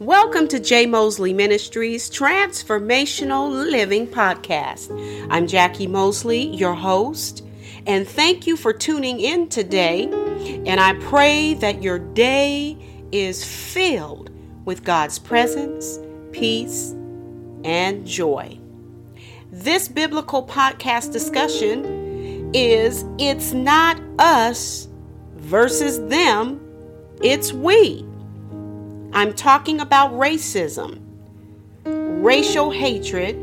Welcome to J. Mosley Ministries Transformational Living Podcast. I'm Jackie Mosley, your host, and thank you for tuning in today. And I pray that your day is filled with God's presence, peace, and joy. This biblical podcast discussion is It's Not Us versus Them, It's We. I'm talking about racism, racial hatred,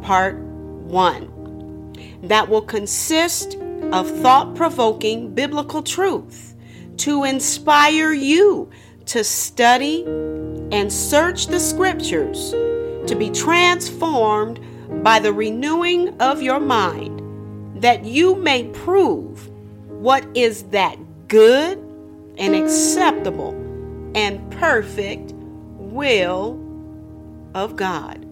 part one, that will consist of thought provoking biblical truth to inspire you to study and search the scriptures to be transformed by the renewing of your mind, that you may prove what is that good and acceptable and perfect will of God.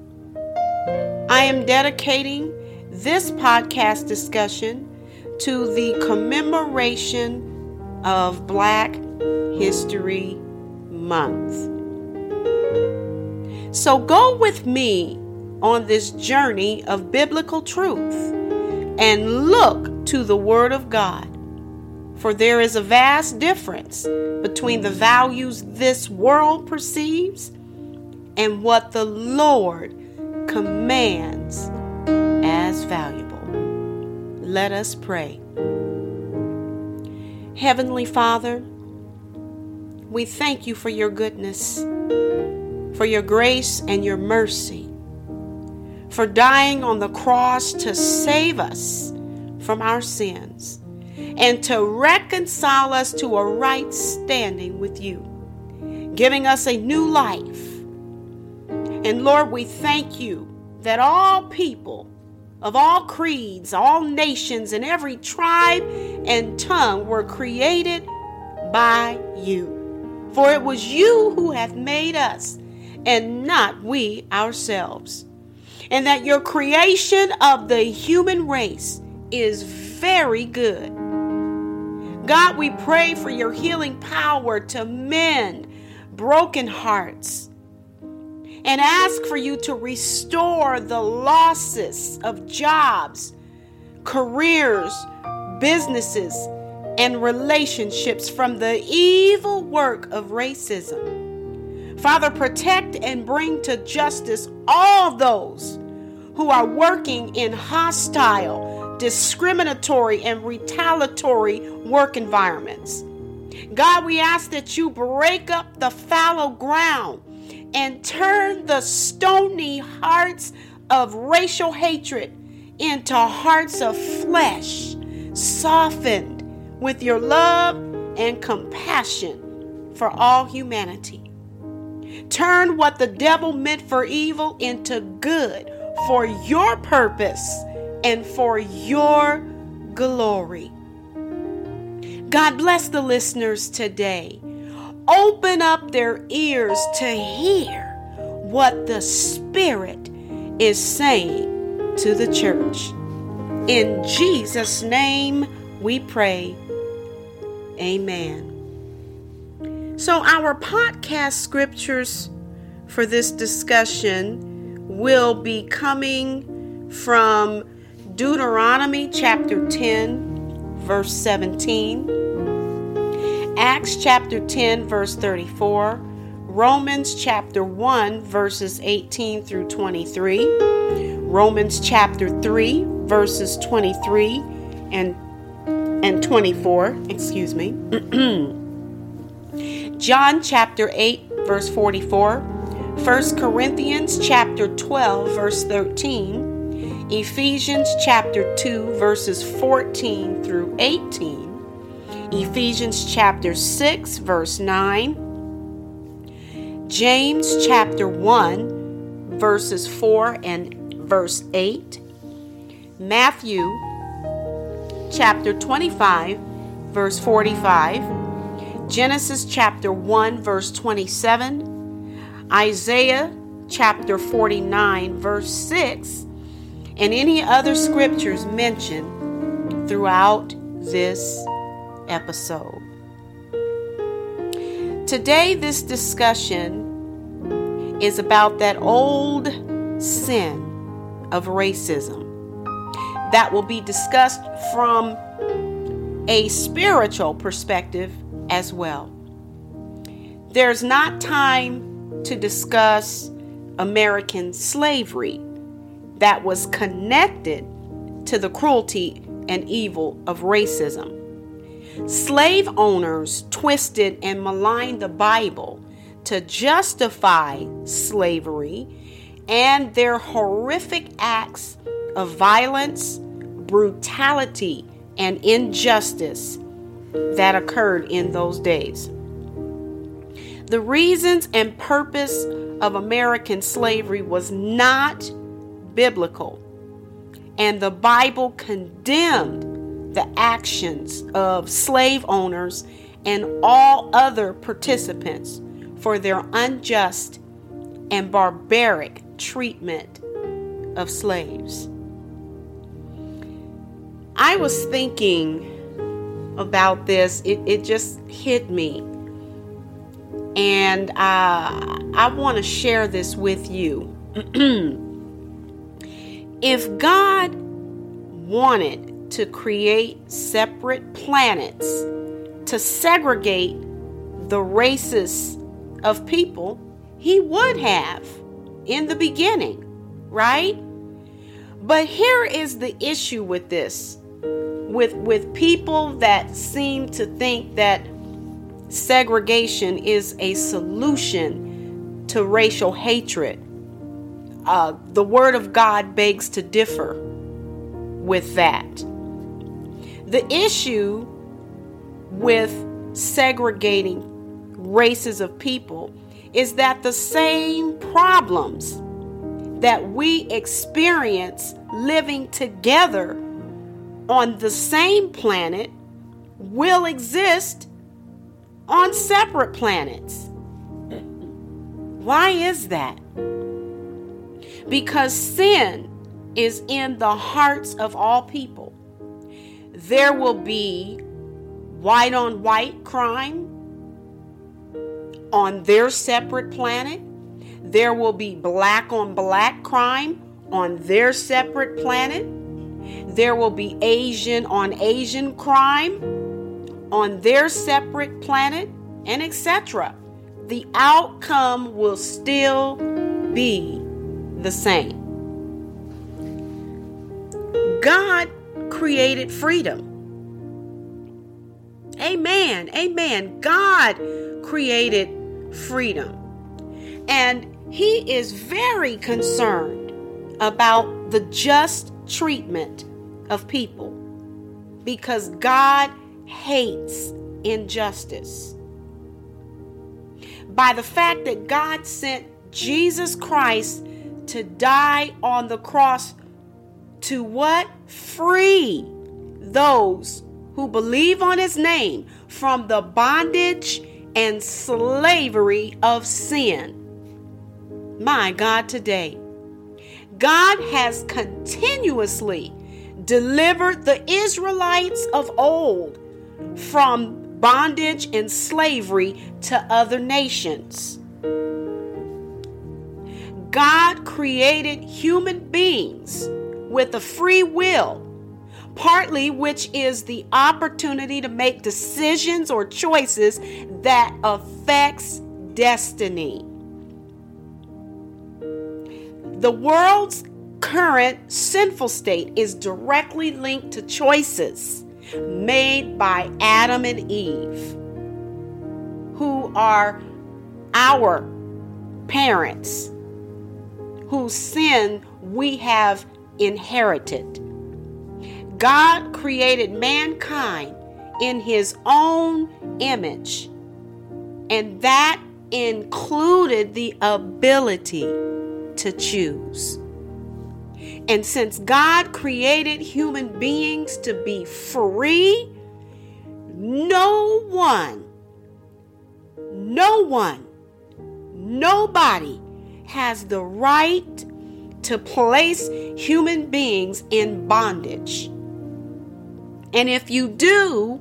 I am dedicating this podcast discussion to the commemoration of Black History Month. So go with me on this journey of biblical truth and look to the Word of God for there is a vast difference between the values this world perceives and what the Lord commands as valuable. Let us pray. Heavenly Father, we thank you for your goodness, for your grace and your mercy, for dying on the cross to save us from our sins and to reconcile us to a right standing with you, giving us a new life. And Lord, we thank you that all people of all creeds, all nations, and every tribe and tongue were created by you. For it was you who have made us, and not we ourselves. And that your creation of the human race is very good. God, we pray for your healing power to mend broken hearts and ask for you to restore the losses of jobs, careers, businesses, and relationships from the evil work of racism. Father, protect and bring to justice all those who are working in hostile, discriminatory and retaliatory work environments. God, we ask that you break up the fallow ground and turn the stony hearts of racial hatred into hearts of flesh, softened with your love and compassion for all humanity. Turn what the devil meant for evil into good for your purpose and for your glory. God bless the listeners today. Open up their ears to hear what the Spirit is saying to the church. In Jesus' name we pray. Amen. So, our podcast scriptures for this discussion will be coming from Deuteronomy chapter 10, verse 17, Acts chapter 10, verse 34, Romans chapter 1, verses 18 through 23, Romans chapter 3, verses 23 and and 24, excuse me. John chapter 8 verse 44, 1 Corinthians chapter 12 verse 13, Ephesians chapter 2, verses 14 through 18, Ephesians chapter 6, verse 9, James chapter 1, verses 4 and verse 8, Matthew chapter 25, verse 45, Genesis chapter 1, verse 27, Isaiah chapter 49, verse 6, and any other scriptures mentioned throughout this episode. Today, this discussion is about that old sin of racism that will be discussed from a spiritual perspective as well. There's not time to discuss American slavery that was connected to the cruelty and evil of racism. Slave owners twisted and maligned the Bible to justify slavery and their horrific acts of violence, brutality, and injustice that occurred in those days. The reasons and purpose of American slavery was not biblical, and the Bible condemned the actions of slave owners and all other participants for their unjust and barbaric treatment of slaves. I was thinking about this, it, it just hit me. And uh, I want to share this with you. if God wanted to create separate planets to segregate the races of people, He would have in the beginning, right? But here is the issue with this with with people that seem to think that segregation is a solution to racial hatred. Uh, the Word of God begs to differ with that. The issue with segregating races of people is that the same problems that we experience living together on the same planet will exist on separate planets. Why is that? Because sin is in the hearts of all people. There will be white on white crime on their separate planet. There will be black on black crime on their separate planet. There will be Asian on Asian crime on their separate planet, and etc. The outcome will still be the same. God created freedom. Amen. Amen. God created freedom. And He is very concerned about the just treatment of people because God hates injustice. By the fact that God sent Jesus Christ to die on the cross to what? Free those who believe on his name from the bondage and slavery of sin. My God, today, God has continuously delivered the Israelites of old from bondage and slavery to other nations. God created human beings with a free will, partly which is the opportunity to make decisions or choices that affects destiny. The world's current sinful state is directly linked to choices made by Adam and Eve, who are our parents, whose sin we have inherited. God created mankind in his own image, and that included the ability to choose. And since God created human beings to be free, no one, no one, nobody has the right to place human beings in bondage. And if you do,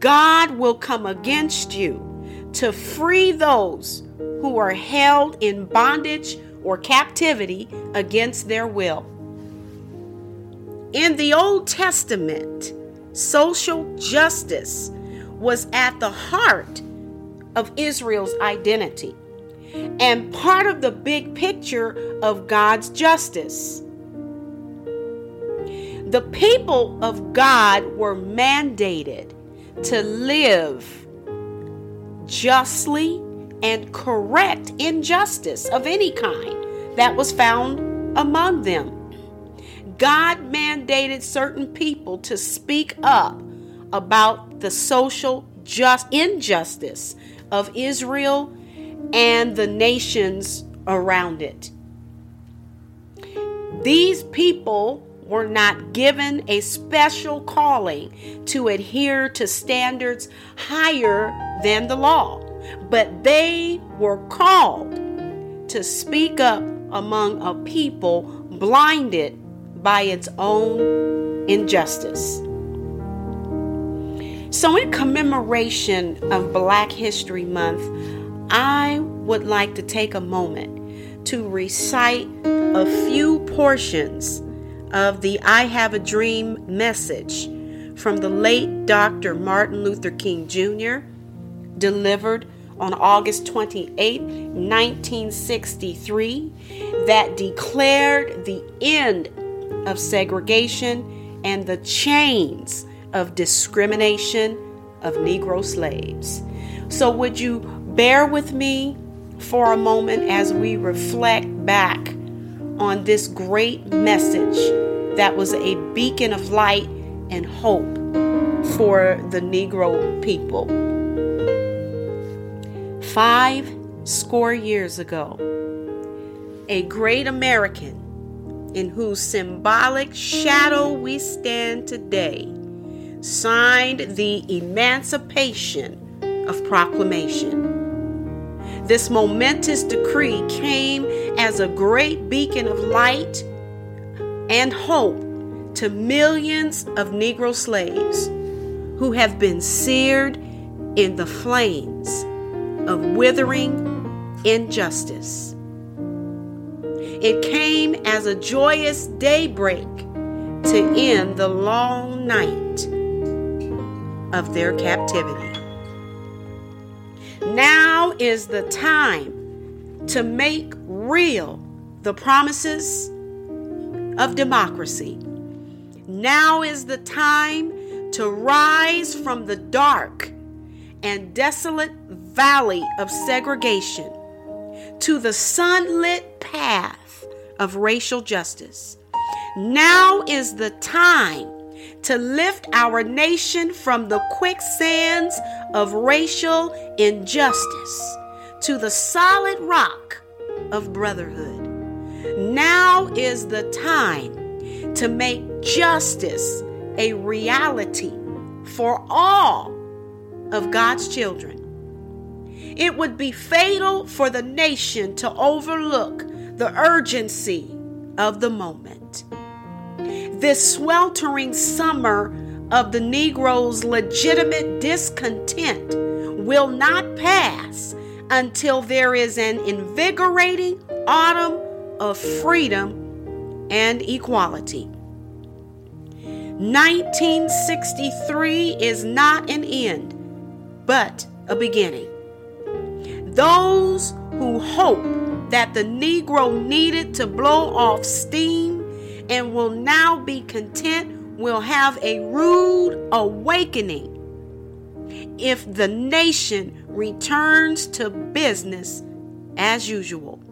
God will come against you to free those who are held in bondage or captivity against their will. In the Old Testament, social justice was at the heart of Israel's identity and part of the big picture of God's justice. The people of God were mandated to live justly and correct injustice of any kind that was found among them. God mandated certain people to speak up about the social just injustice of Israel and the nations around it. These people were not given a special calling to adhere to standards higher than the law, but they were called to speak up among a people blinded by its own injustice. So, in commemoration of Black History Month, I would like to take a moment to recite a few portions of the I Have a Dream message from the late Dr. Martin Luther King Jr., delivered on August 28, 1963, that declared the end of segregation and the chains of discrimination of Negro slaves. So, would you bear with me for a moment as we reflect back on this great message that was a beacon of light and hope for the Negro people? Five score years ago, a great American in whose symbolic shadow we stand today signed the Emancipation of Proclamation. This momentous decree came as a great beacon of light and hope to millions of Negro slaves who have been seared in the flames of withering injustice. It came as a joyous daybreak to end the long night of their captivity. Now is the time to make real the promises of democracy. Now is the time to rise from the dark and desolate valley of segregation to the sunlit path of racial justice. Now is the time to lift our nation from the quicksands of racial injustice to the solid rock of brotherhood. Now is the time to make justice a reality for all of God's children. It would be fatal for the nation to overlook the urgency of the moment. This sweltering summer of the Negro's legitimate discontent will not pass until there is an invigorating autumn of freedom and equality. 1963 is not an end, but a beginning. Those who hope that the Negro needed to blow off steam and will now be content will have a rude awakening if the nation returns to business as usual.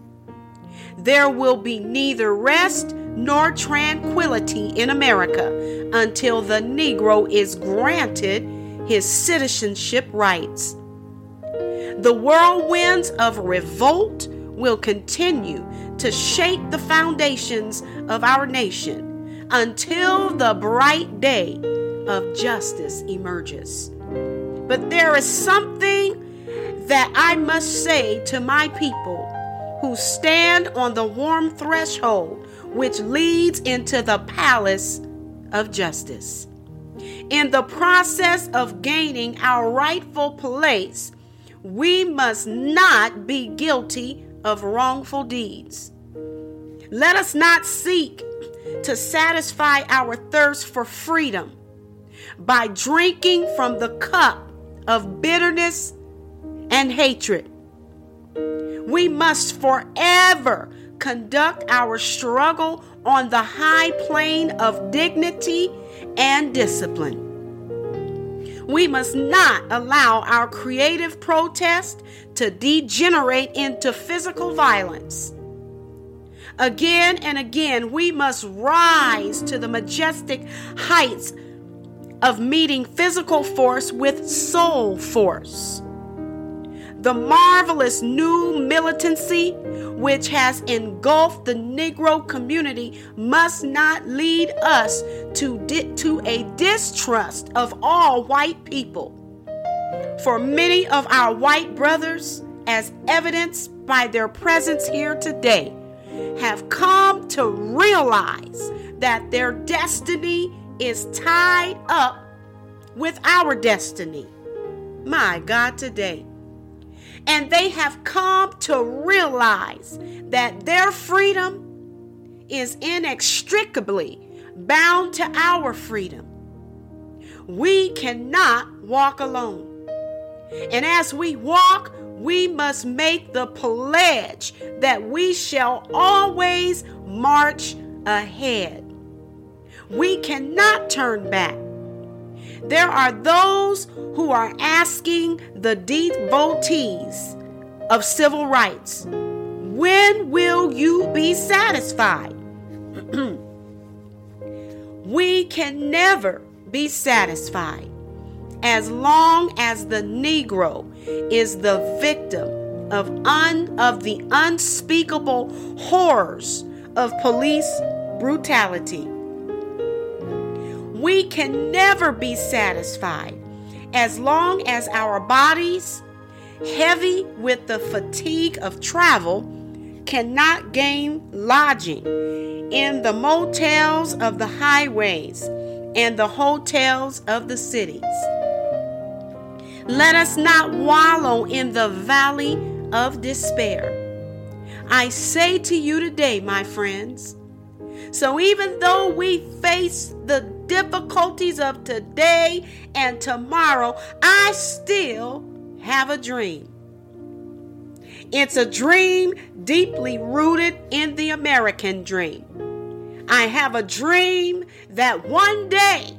There will be neither rest nor tranquility in America until the Negro is granted his citizenship rights. The whirlwinds of revolt will continue to shake the foundations of our nation until the bright day of justice emerges. But there is something that I must say to my people who stand on the warm threshold which leads into the palace of justice. In the process of gaining our rightful place, we must not be guilty of wrongful deeds. Let us not seek to satisfy our thirst for freedom by drinking from the cup of bitterness and hatred. We must forever conduct our struggle on the high plane of dignity and discipline. We must not allow our creative protest to degenerate into physical violence. Again and again, we must rise to the majestic heights of meeting physical force with soul force. The marvelous new militancy which has engulfed the Negro community must not lead us to, di- to a distrust of all white people. For many of our white brothers, as evidenced by their presence here today, have come to realize that their destiny is tied up with our destiny. My God, today. And they have come to realize that their freedom is inextricably bound to our freedom. We cannot walk alone. And as we walk, we must make the pledge that we shall always march ahead. We cannot turn back. There are those who are asking the devotees of civil rights, when will you be satisfied? we can never be satisfied as long as the Negro is the victim of, un, of the unspeakable horrors of police brutality. We can never be satisfied as long as our bodies, heavy with the fatigue of travel, cannot gain lodging in the motels of the highways and the hotels of the cities. Let us not wallow in the valley of despair. I say to you today, my friends, so even though we face the difficulties of today and tomorrow, I still have a dream. It's a dream deeply rooted in the American dream. I have a dream that one day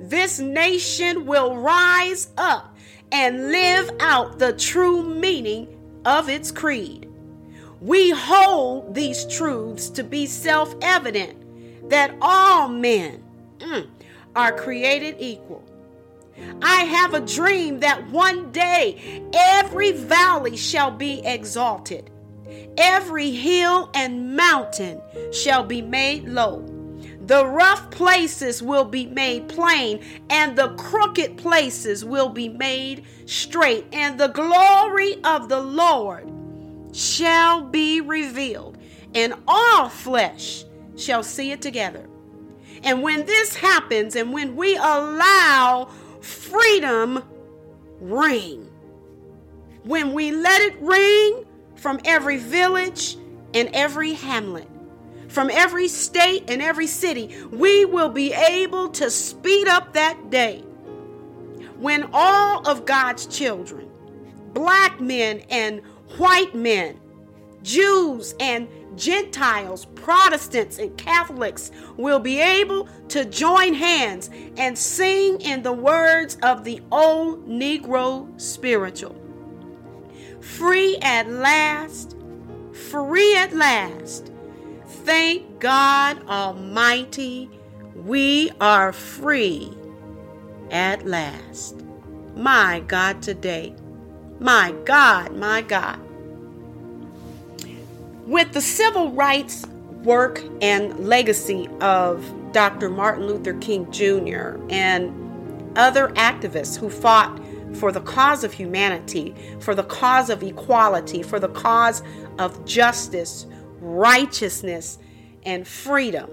this nation will rise up and live out the true meaning of its creed. We hold these truths to be self evident that all men mm, are created equal. I have a dream that one day every valley shall be exalted, every hill and mountain shall be made low the rough places will be made plain, and the crooked places will be made straight, and the glory of the Lord shall be revealed, and all flesh shall see it together. And when this happens, and when we allow freedom ring, when we let it ring from every village and every hamlet, from every state and every city, we will be able to speed up that day when all of God's children, black men and white men, Jews and Gentiles, Protestants and Catholics will be able to join hands and sing in the words of the old Negro spiritual. Free at last, free at last Thank God Almighty, we are free at last. My God, today. My God, my God. With the civil rights work and legacy of Dr. Martin Luther King Jr. and other activists who fought for the cause of humanity, for the cause of equality, for the cause of justice, righteousness, and freedom.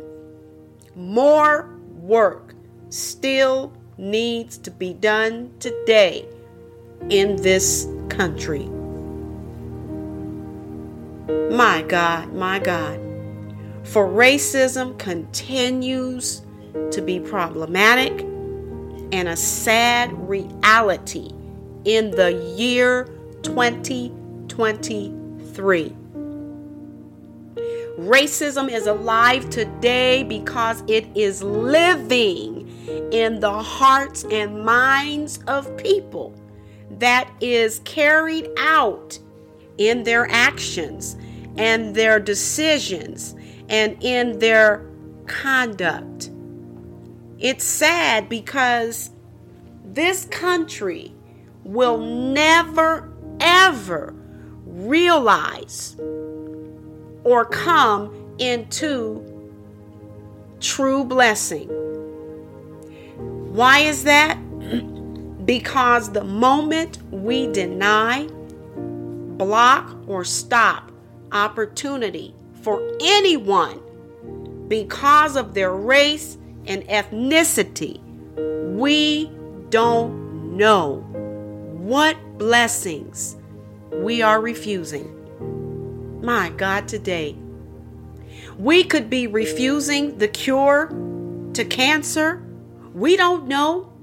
More work still needs to be done today in this country. My God, my God. For racism continues to be problematic and a sad reality in the year 2023. Racism is alive today because it is living in the hearts and minds of people that is carried out in their actions and their decisions and in their conduct. It's sad because this country will never, ever realize or come into true blessing. Why is that? because the moment we deny, block, or stop opportunity for anyone because of their race and ethnicity, we don't know what blessings we are refusing. My God, today, we could be refusing the cure to cancer. We don't know.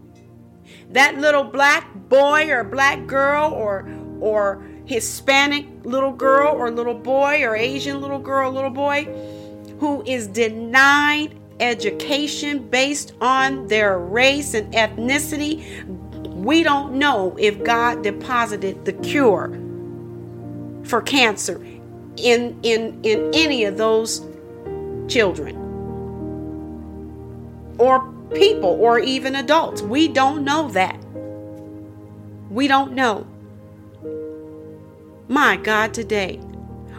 That little black boy or black girl or or Hispanic little girl or little boy or Asian little girl, little boy who is denied education based on their race and ethnicity. We don't know if God deposited the cure for cancer in in in any of those children or people or even adults. We don't know that. We don't know. My God, today,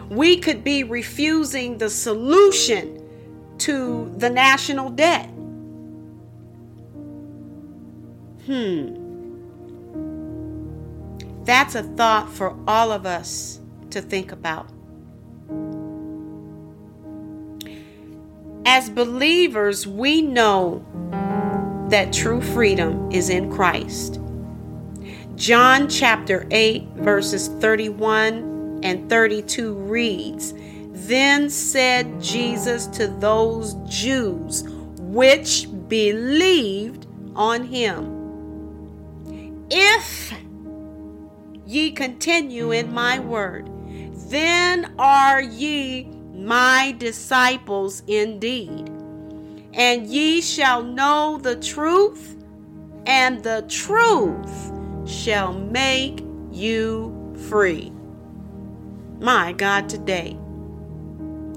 we could be refusing the solution to the national debt. Hmm. That's a thought for all of us to think about. As believers, we know that true freedom is in Christ. John chapter 8, verses 31 and 32 reads Then said Jesus to those Jews which believed on him, If ye continue in my word, then are ye my disciples indeed. And ye shall know the truth, and the truth shall make you free. My God, today.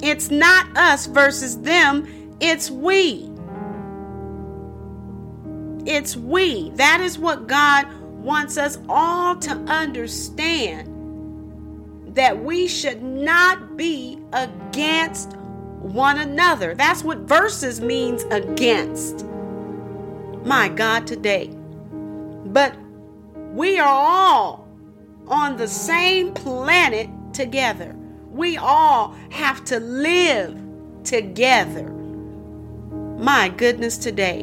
It's not us versus them, it's we. It's we. That is what God wants us all to understand that we should not be against one another. That's what verses means against. My God, today. But we are all on the same planet together. We all have to live together. My goodness, today.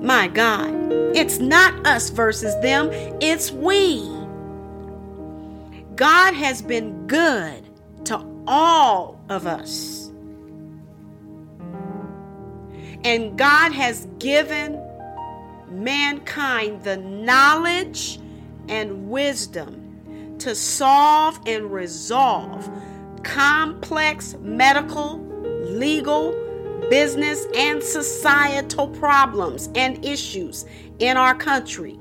My God. It's not us versus them, it's we. God has been good to all of us. And God has given mankind the knowledge and wisdom to solve and resolve complex medical, legal, business, and societal problems and issues in our country.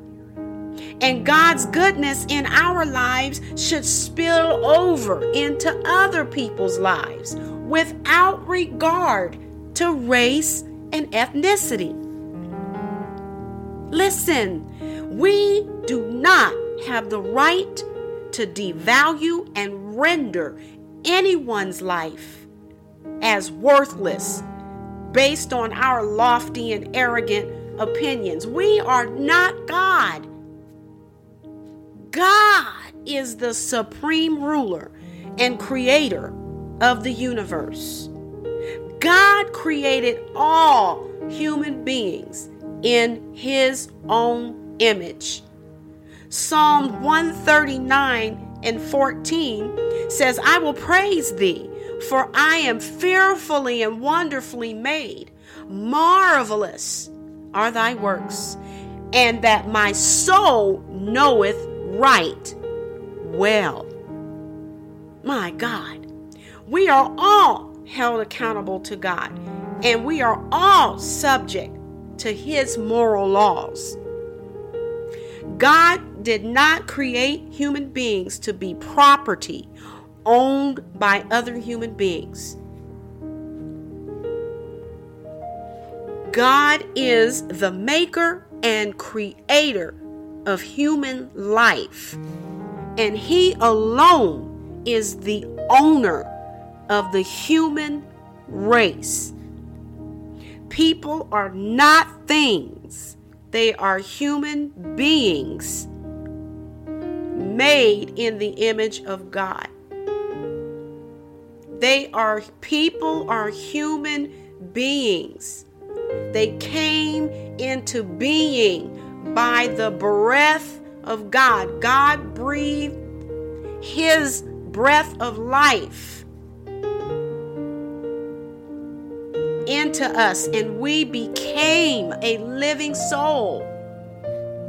And God's goodness in our lives should spill over into other people's lives without regard to race and ethnicity. Listen, we do not have the right to devalue and render anyone's life as worthless based on our lofty and arrogant opinions. We are not God. God is the supreme ruler and creator of the universe. God created all human beings in his own image. Psalm 139 and 14 says, I will praise thee, for I am fearfully and wonderfully made. Marvelous are thy works, and that my soul knoweth right well. My God, we are all held accountable to God, and we are all subject to His moral laws. God did not create human beings to be property owned by other human beings. God is the maker and creator of human life, and He alone is the owner of the human race. People are not things, they are human beings made in the image of God. They are people, are human beings. They came into being by the breath of God. God breathed His breath of life into us, and we became a living soul.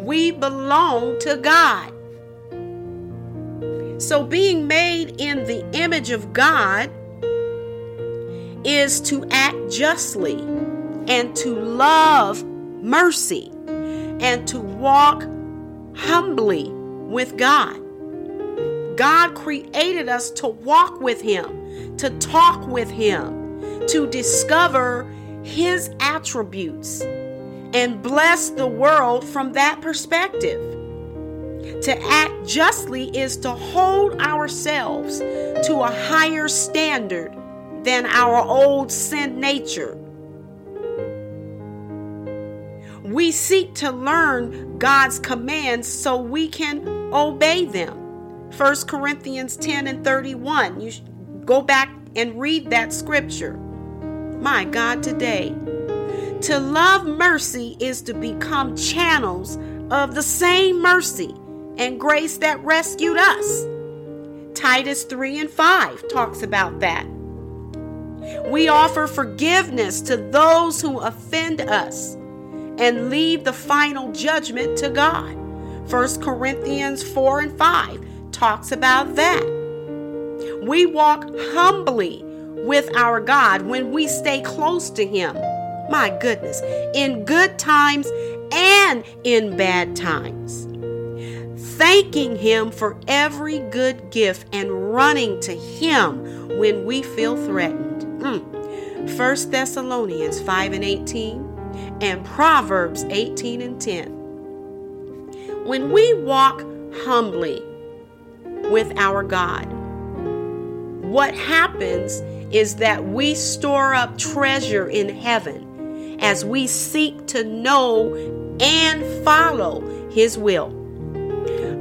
We belong to God. So, being made in the image of God is to act justly and to love mercy and to walk humbly with God. God created us to walk with Him, to talk with Him, to discover His attributes and bless the world from that perspective. To act justly is to hold ourselves to a higher standard than our old sin nature we seek to learn God's commands so we can obey them. 1 Corinthians 10 and 31. You go back and read that scripture. My God, today. To love mercy is to become channels of the same mercy and grace that rescued us. Titus 3 and 5 talks about that. We offer forgiveness to those who offend us and leave the final judgment to God. 1 Corinthians 4 and 5 talks about that. We walk humbly with our God when we stay close to Him. My goodness, in good times and in bad times. Thanking Him for every good gift and running to Him when we feel threatened. Mm. 1 Thessalonians 5 and 18 and Proverbs 18 and 10. When we walk humbly with our God, what happens is that we store up treasure in heaven as we seek to know and follow His will.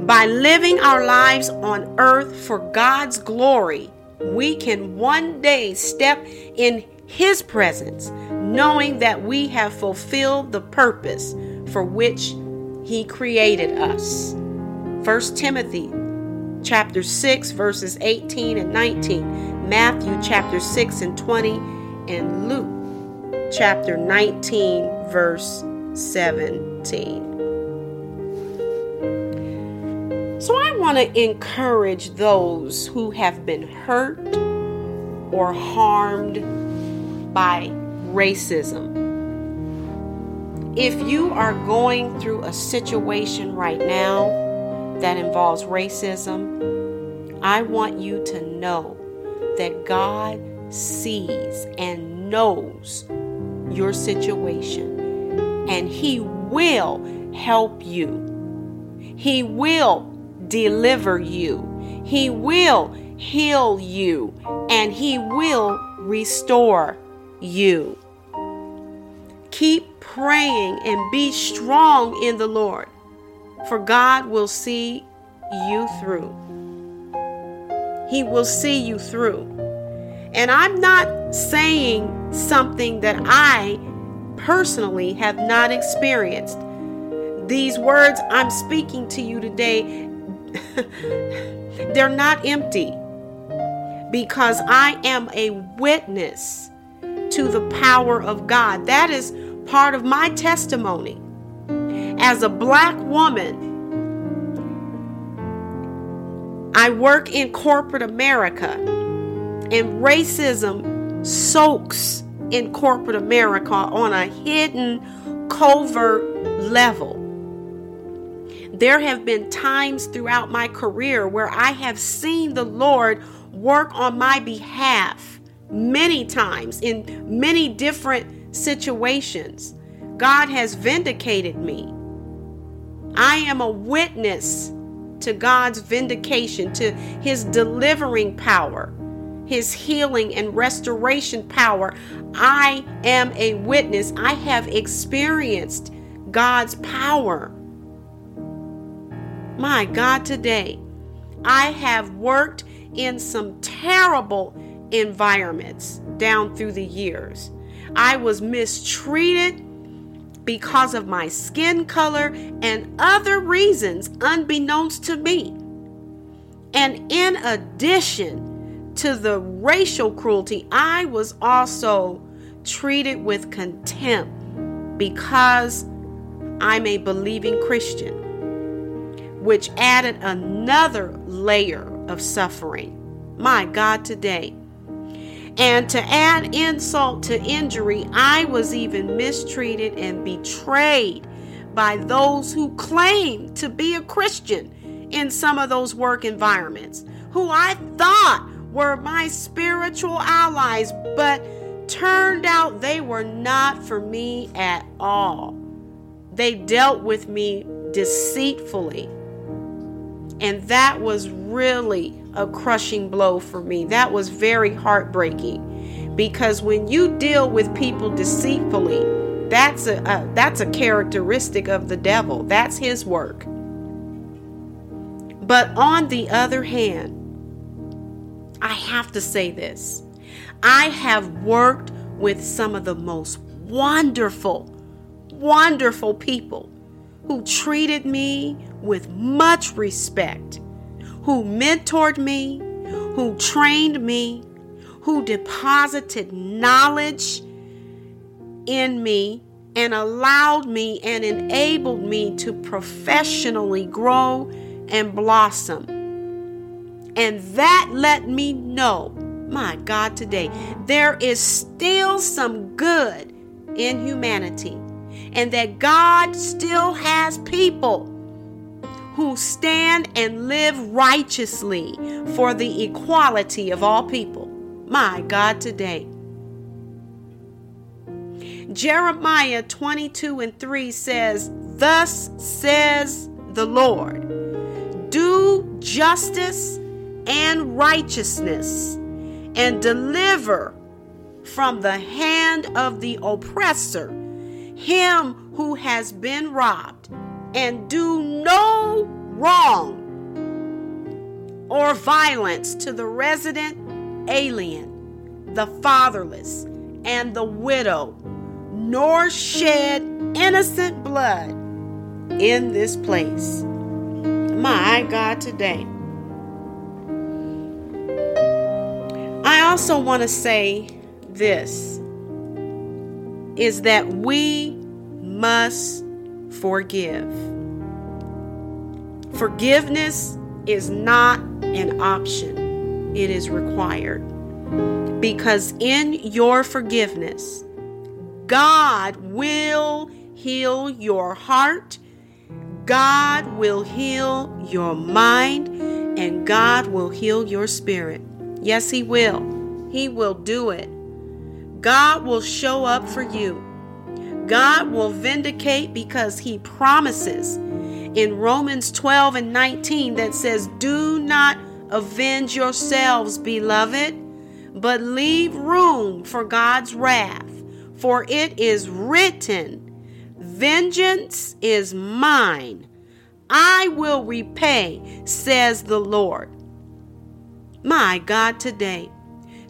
By living our lives on earth for God's glory, we can one day step in His presence knowing that we have fulfilled the purpose for which he created us. 1 Timothy chapter 6 verses 18 and 19, Matthew chapter 6 and 20, and Luke chapter 19 verse 17. So I want to encourage those who have been hurt or harmed by racism. If you are going through a situation right now that involves racism, I want you to know that God sees and knows your situation and He will help you. He will deliver you. He will heal you and He will restore you. Keep praying and be strong in the Lord, for God will see you through. He will see you through. And I'm not saying something that I personally have not experienced. These words I'm speaking to you today, they're not empty because I am a witness to the power of God. That is part of my testimony. As a black woman, I work in corporate America, and racism soaks in corporate America on a hidden, covert level. There have been times throughout my career where I have seen the Lord work on my behalf many times in many different situations. God has vindicated me. I am a witness to God's vindication, to his delivering power, his healing and restoration power. I am a witness. I have experienced God's power. My God, today, I have worked in some terrible environments down through the years. I was mistreated because of my skin color and other reasons unbeknownst to me. And in addition to the racial cruelty, I was also treated with contempt because I'm a believing Christian, which added another layer of suffering. My God, today. And to add insult to injury, I was even mistreated and betrayed by those who claimed to be a Christian in some of those work environments, who I thought were my spiritual allies, but turned out they were not for me at all. They dealt with me deceitfully. And that was really a crushing blow for me. That was very heartbreaking because when you deal with people deceitfully, that's a, a that's a characteristic of the devil. That's his work. But on the other hand, I have to say this. I have worked with some of the most wonderful, wonderful people who treated me with much respect who mentored me, who trained me, who deposited knowledge in me and allowed me and enabled me to professionally grow and blossom. And that let me know, my God, today, there is still some good in humanity, and that God still has people who stand and live righteously for the equality of all people. My God, today. Jeremiah 22 and 3 says, Thus says the Lord, do justice and righteousness, and deliver from the hand of the oppressor him who has been robbed and do no wrong or violence to the resident alien, the fatherless, and the widow, nor shed innocent blood in this place. My God, today. I also want to say this is that we must forgive. Forgiveness is not an option, it is required. Because in your forgiveness, God will heal your heart, God will heal your mind, and God will heal your spirit. Yes, He will. He will do it. God will show up for you. God will vindicate because he promises in Romans 12 and 19 that says, Do not avenge yourselves, beloved, but leave room for God's wrath. For it is written, Vengeance is mine. I will repay, says the Lord. My God, today,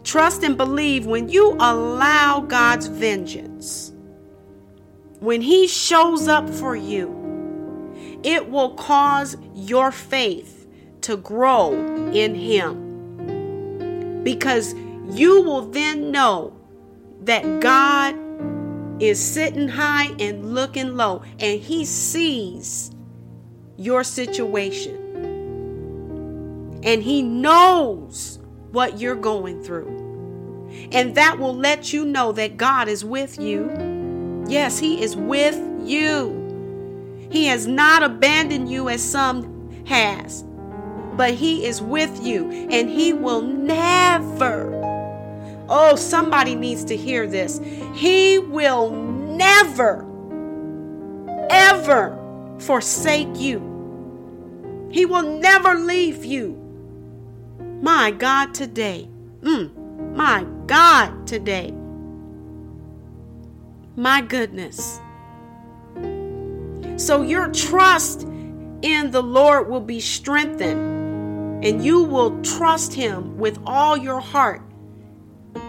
trust and believe when you allow God's vengeance when He shows up for you, it will cause your faith to grow in Him. Because you will then know that God is sitting high and looking low, and He sees your situation. And He knows what you're going through. And that will let you know that God is with you. Yes, He is with you. He has not abandoned you as some has, but He is with you and He will never. Oh, somebody needs to hear this. He will never, ever forsake you. He will never leave you. My God, today. Mm, my God, today. My goodness. So your trust in the Lord will be strengthened, and you will trust Him with all your heart,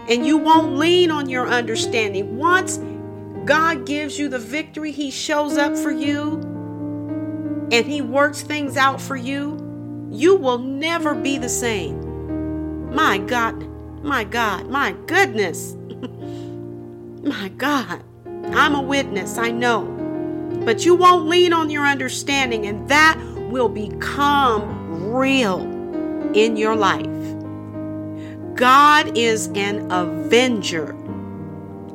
and you won't lean on your understanding. Once God gives you the victory, He shows up for you, and He works things out for you, you will never be the same. My God, my God, my goodness. my God. I'm a witness, I know. But you won't lean on your understanding, and that will become real in your life. God is an avenger.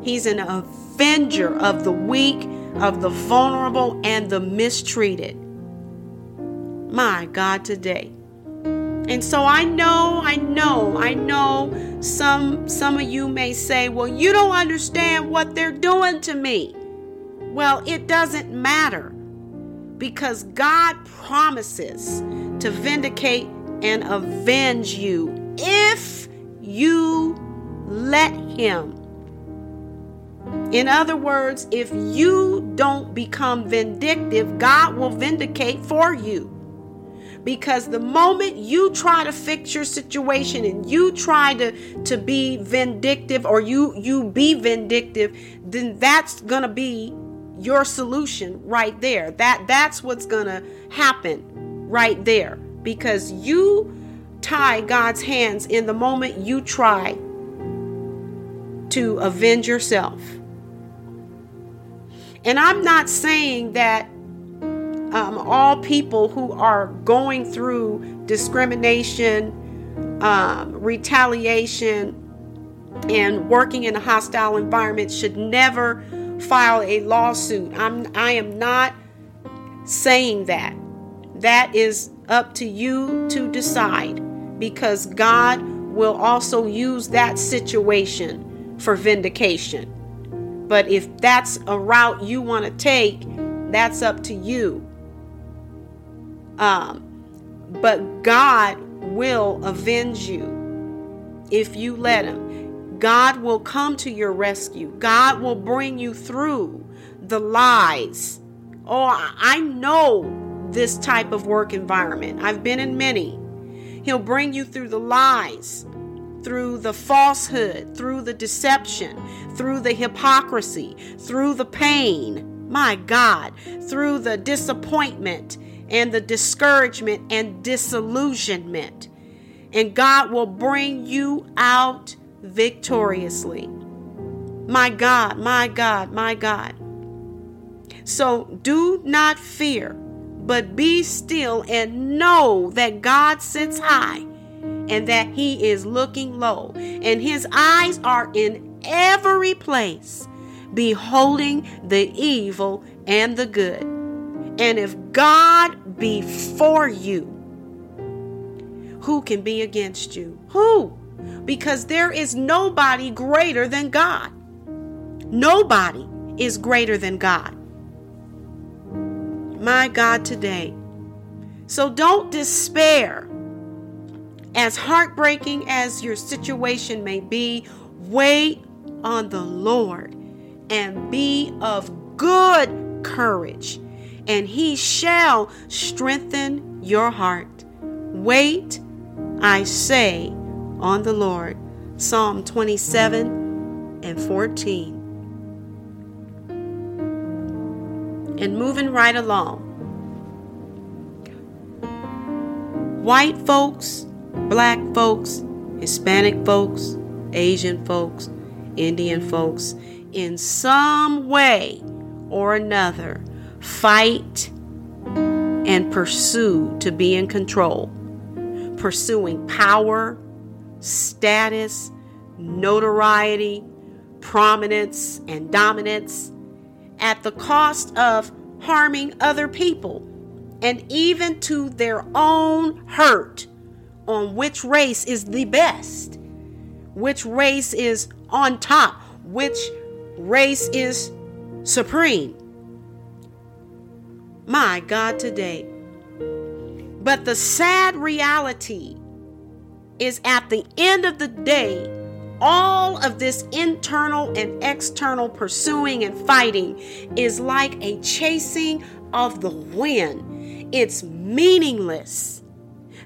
He's an avenger of the weak, of the vulnerable, and the mistreated. My God, today. And so I know, I know, I know some some of you may say, "Well, you don't understand what they're doing to me." Well, it doesn't matter because God promises to vindicate and avenge you if you let Him. In other words, if you don't become vindictive, God will vindicate for you. Because the moment you try to fix your situation and you try to, to be vindictive or you you be vindictive, then that's gonna be your solution right there. That that's what's going to happen right there because you tie God's hands in the moment you try to avenge yourself. And I'm not saying that um, all people who are going through discrimination, um, retaliation, and working in a hostile environment should never file a lawsuit. I'm I am not saying that. That is up to you to decide because God will also use that situation for vindication. But if that's a route you want to take, that's up to you. Um, but God will avenge you if you let Him. God will come to your rescue. God will bring you through the lies. Oh, I know this type of work environment. I've been in many. He'll bring you through the lies, through the falsehood, through the deception, through the hypocrisy, through the pain. My God, through the disappointment and the discouragement and disillusionment. And God will bring you out victoriously. My God, my God, my God. So do not fear, but be still and know that God sits high and that He is looking low, and His eyes are in every place, beholding the evil and the good. And if God be for you, who can be against you? Who? because there is nobody greater than God. Nobody is greater than God. My God, today. So don't despair. As heartbreaking as your situation may be, wait on the Lord and be of good courage, and he shall strengthen your heart. Wait, I say, on the Lord. Psalm 27 and 14. And moving right along, white folks, black folks, Hispanic folks, Asian folks, Indian folks, in some way or another, fight and pursue to be in control, pursuing power, status, notoriety, prominence, and dominance at the cost of harming other people and even to their own hurt on which race is the best, which race is on top, which race is supreme. My God, today. But the sad reality is at the end of the day, all of this internal and external pursuing and fighting is like a chasing of the wind. It's meaningless.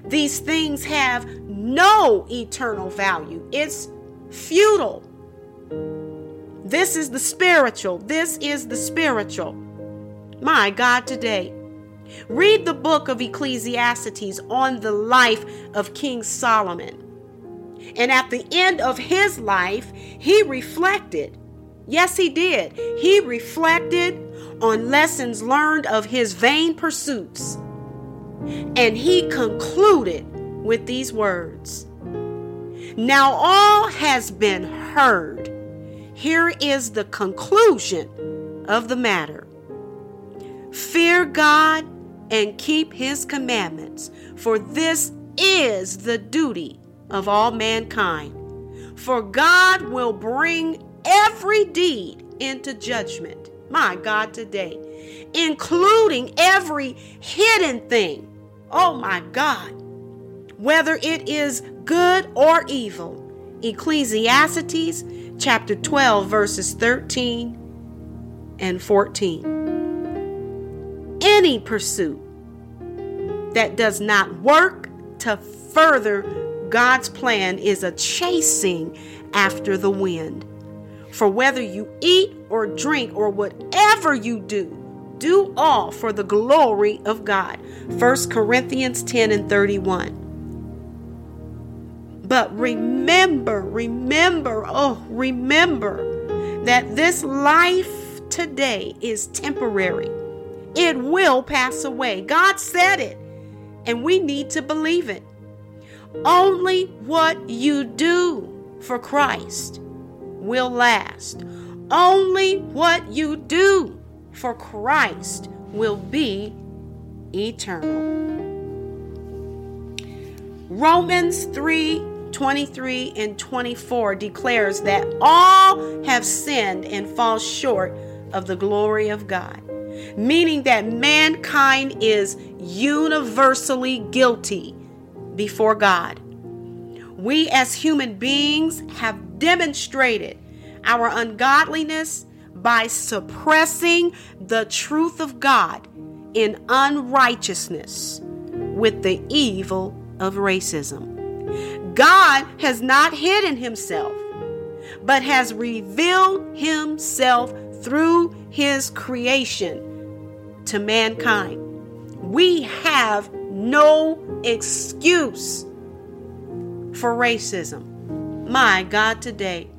These things have no eternal value, it's futile. This is the spiritual. This is the spiritual. My God, today. Read the book of Ecclesiastes on the life of King Solomon. And at the end of his life, he reflected. Yes, he did. He reflected on lessons learned of his vain pursuits. And he concluded with these words Now all has been heard. Here is the conclusion of the matter Fear God and keep his commandments, for this is the duty of all mankind. For God will bring every deed into judgment, my God, today, including every hidden thing. Oh, my God, whether it is good or evil. Ecclesiastes chapter 12, verses 13 and 14. Any pursuit that does not work to further God's plan is a chasing after the wind. For whether you eat or drink or whatever you do, do all for the glory of God. 1 Corinthians 10 and 31. But remember, remember, oh, remember that this life today is temporary. It will pass away. God said it, and we need to believe it. Only what you do for Christ will last. Only what you do for Christ will be eternal. Romans 3 23 and 24 declares that all have sinned and fall short of the glory of God, meaning that mankind is universally guilty before God. We as human beings have demonstrated our ungodliness by suppressing the truth of God in unrighteousness with the evil of racism. God has not hidden himself, but has revealed himself through his creation to mankind. We have no excuse for racism. My God, today.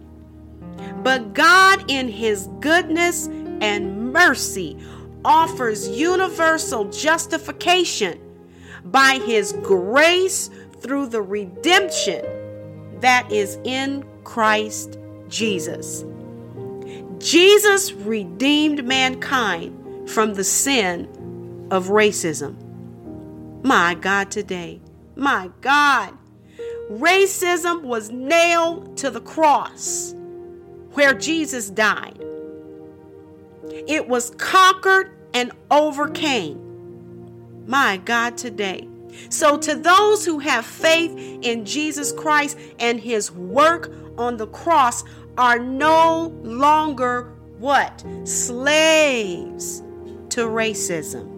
But God, in His goodness and mercy, offers universal justification by His grace through the redemption that is in Christ Jesus. Jesus redeemed mankind from the sin of racism. My God, today, my God, racism was nailed to the cross where Jesus died. It was conquered and overcame. My God, today. So, to those who have faith in Jesus Christ and his work on the cross, are no longer what? Slaves to racism.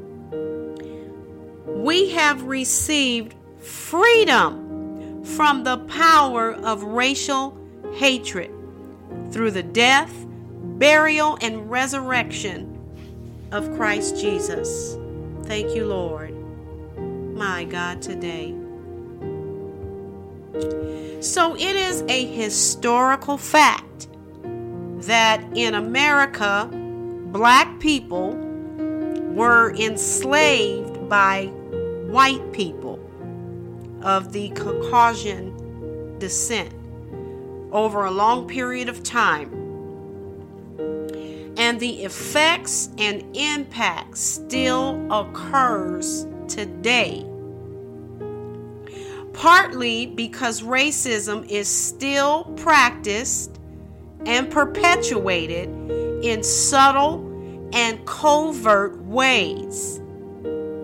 We have received freedom from the power of racial hatred through the death, burial, and resurrection of Christ Jesus. Thank you, Lord my God, today. So it is a historical fact that in America, black people were enslaved by white people of the Caucasian descent over a long period of time. And the effects and impact still occurs today. Partly because racism is still practiced and perpetuated in subtle and covert ways.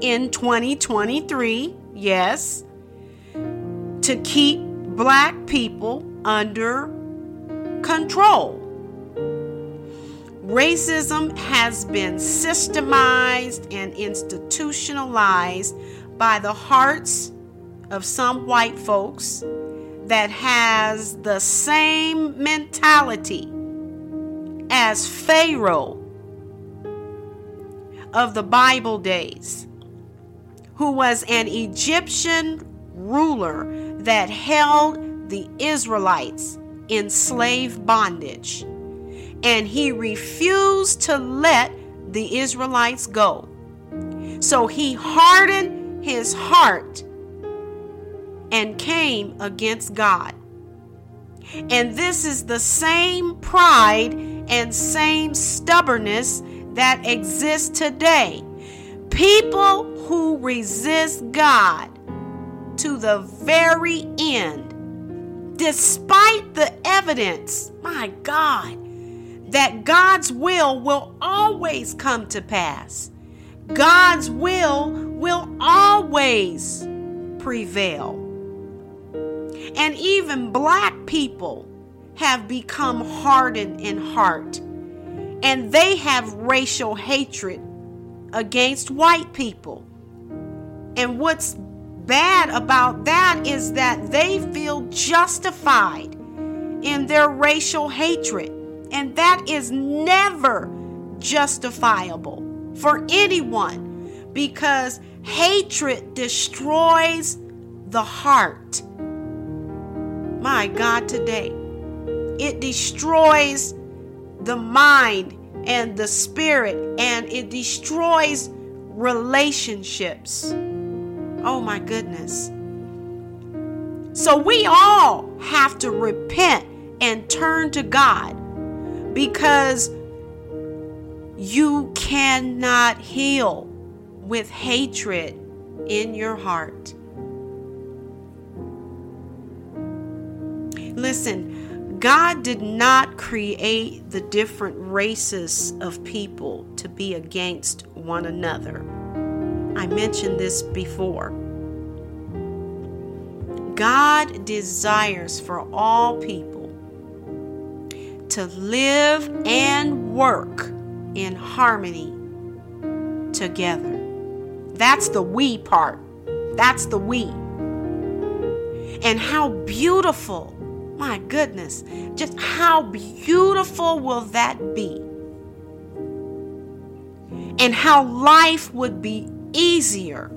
In 2023, yes, to keep black people under control. Racism has been systemized and institutionalized by the hearts of some white folks that has the same mentality as Pharaoh of the Bible days, who was an Egyptian ruler that held the Israelites in slave bondage. And he refused to let the Israelites go. So he hardened his heart and came against God. And this is the same pride and same stubbornness that exists today. People who resist God to the very end, despite the evidence, my God, that God's will will always come to pass. God's will will always prevail. And even black people have become hardened in heart. And they have racial hatred against white people. And what's bad about that is that they feel justified in their racial hatred. And that is never justifiable for anyone because hatred destroys the heart my God, today. It destroys the mind and the spirit, and it destroys relationships. Oh, my goodness. So we all have to repent and turn to God because you cannot heal with hatred in your heart. Listen, God did not create the different races of people to be against one another. I mentioned this before. God desires for all people to live and work in harmony together. That's the we part. That's the we. And how beautiful my goodness, just how beautiful will that be? And how life would be easier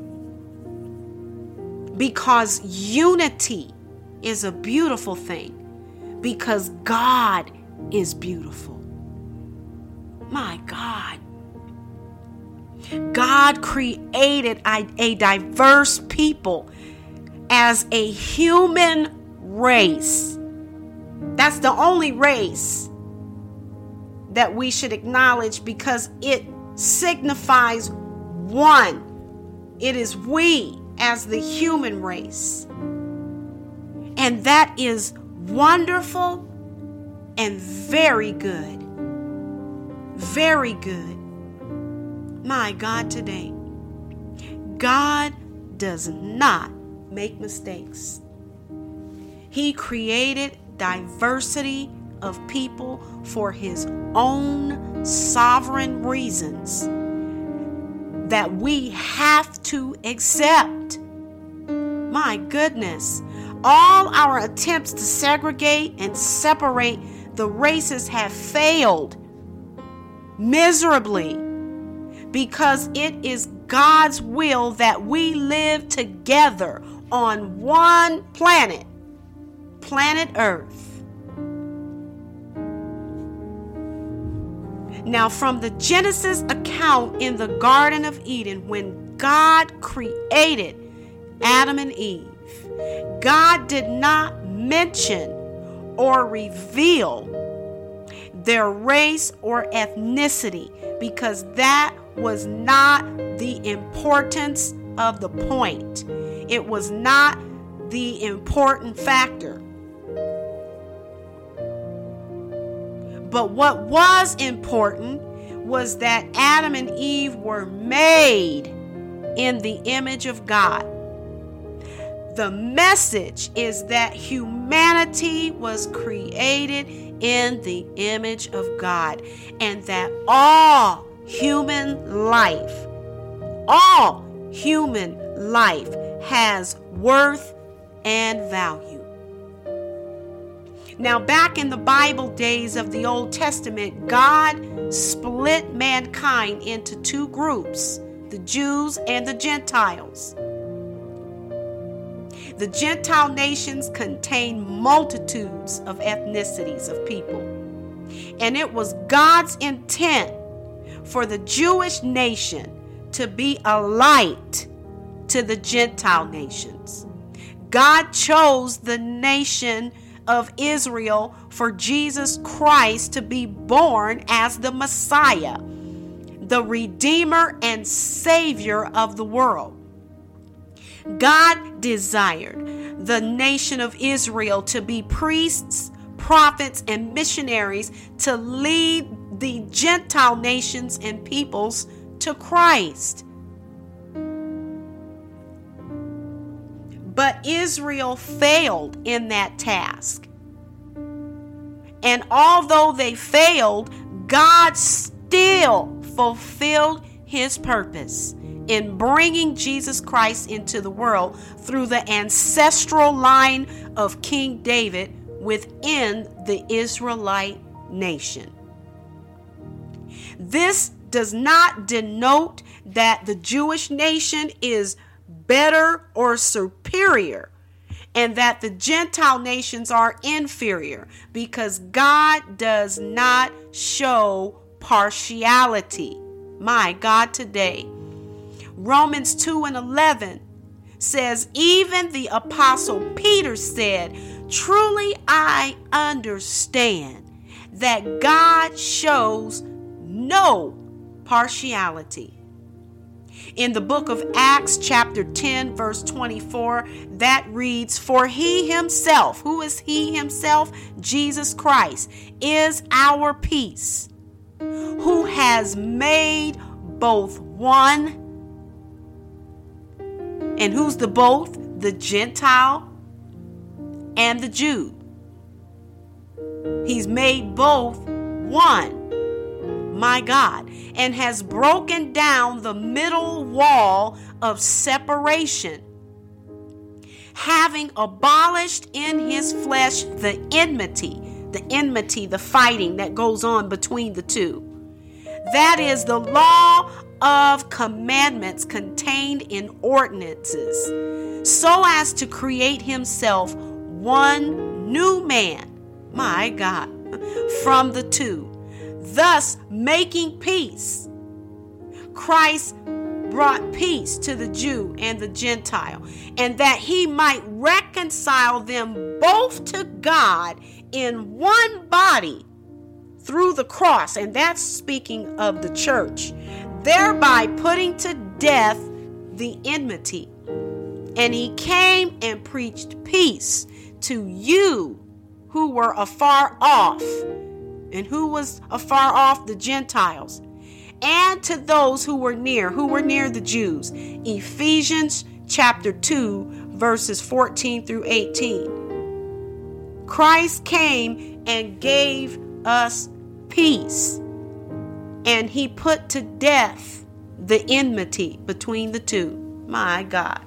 because unity is a beautiful thing because God is beautiful. My God. God created a, diverse people as a human race. That's the only race that we should acknowledge because it signifies one. It is we as the human race. And that is wonderful and very good. Very good. My God, today, God does not make mistakes. He created diversity of people for his own sovereign reasons that we have to accept. My goodness, all our attempts to segregate and separate the races have failed miserably because it is God's will that we live together on one planet planet Earth. Now, from the Genesis account in the Garden of Eden, when God created Adam and Eve, God did not mention or reveal their race or ethnicity because that was not the importance of the point. It was not the important factor. But what was important was that Adam and Eve were made in the image of God. The message is that humanity was created in the image of God and that all human life, all human life has worth and value. Now, back in the Bible days of the Old Testament, God split mankind into two groups the Jews and the Gentiles. The Gentile nations contain multitudes of ethnicities of people. And it was God's intent for the Jewish nation to be a light to the Gentile nations. God chose the nation of Israel for Jesus Christ to be born as the Messiah, the Redeemer and Savior of the world. God desired the nation of Israel to be priests, prophets, and missionaries to lead the Gentile nations and peoples to Christ. But Israel failed in that task. And although they failed, God still fulfilled his purpose in bringing Jesus Christ into the world through the ancestral line of King David within the Israelite nation. This does not denote that the Jewish nation is better or superior and that the Gentile nations are inferior because God does not show partiality. My God, today. Romans 2 and 11 says, Even the Apostle Peter said, Truly I understand that God shows no partiality. In the book of Acts, chapter 10, verse 24, that reads, For he himself, who is he himself? Jesus Christ, is our peace, who has made both one and who's the both? The Gentile and the Jew. He's made both one, my God, and has broken down the middle wall of separation, having abolished in his flesh the enmity, the enmity, the fighting that goes on between the two. That is the law of commandments contained in ordinances, so as to create himself one new man, my God, from the two, thus making peace. Christ brought peace to the Jew and the Gentile, and that he might reconcile them both to God in one body through the cross. And that's speaking of the church thereby putting to death the enmity. And he came and preached peace to you who were afar off. And who was afar off? The Gentiles. And to those who were near, who were near the Jews. Ephesians chapter 2, verses 14 through 18. Christ came and gave us peace and he put to death the enmity between the two. My God.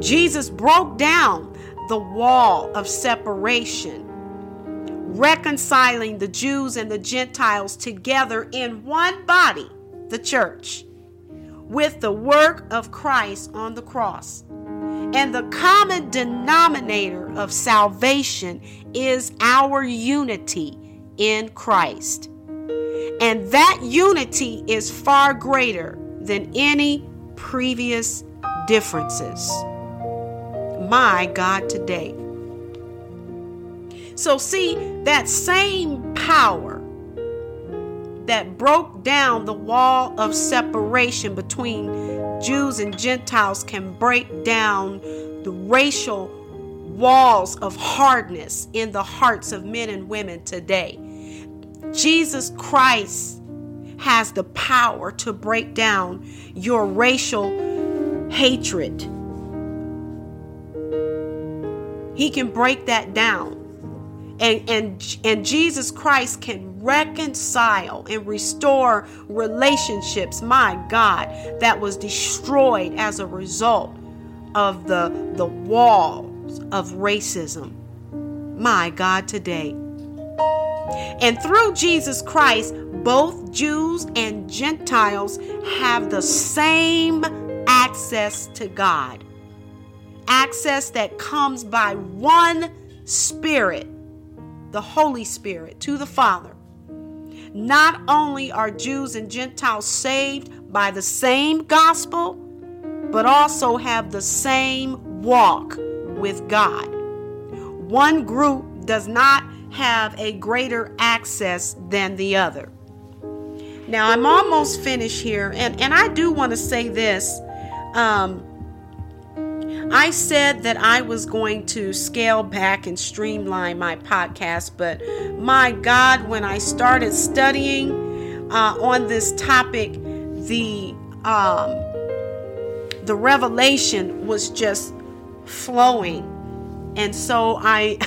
Jesus broke down the wall of separation, reconciling the Jews and the Gentiles together in one body, the church, with the work of Christ on the cross. And the common denominator of salvation is our unity in Christ. And that unity is far greater than any previous differences. My God, today. So, see, that same power that broke down the wall of separation between Jews and Gentiles can break down the racial walls of hardness in the hearts of men and women today. Jesus Christ has the power to break down your racial hatred. He can break that down. And, and, and Jesus Christ can reconcile and restore relationships, my God, that was destroyed as a result of the, the walls of racism. My God, today. And through Jesus Christ, both Jews and Gentiles have the same access to God. Access that comes by one Spirit, the Holy Spirit, to the Father. Not only are Jews and Gentiles saved by the same gospel, but also have the same walk with God. One group does not have a greater access than the other. Now, I'm almost finished here, and, and I do want to say this. Um, I said that I was going to scale back and streamline my podcast, but my God, when I started studying uh, on this topic, the um, the revelation was just flowing. And so I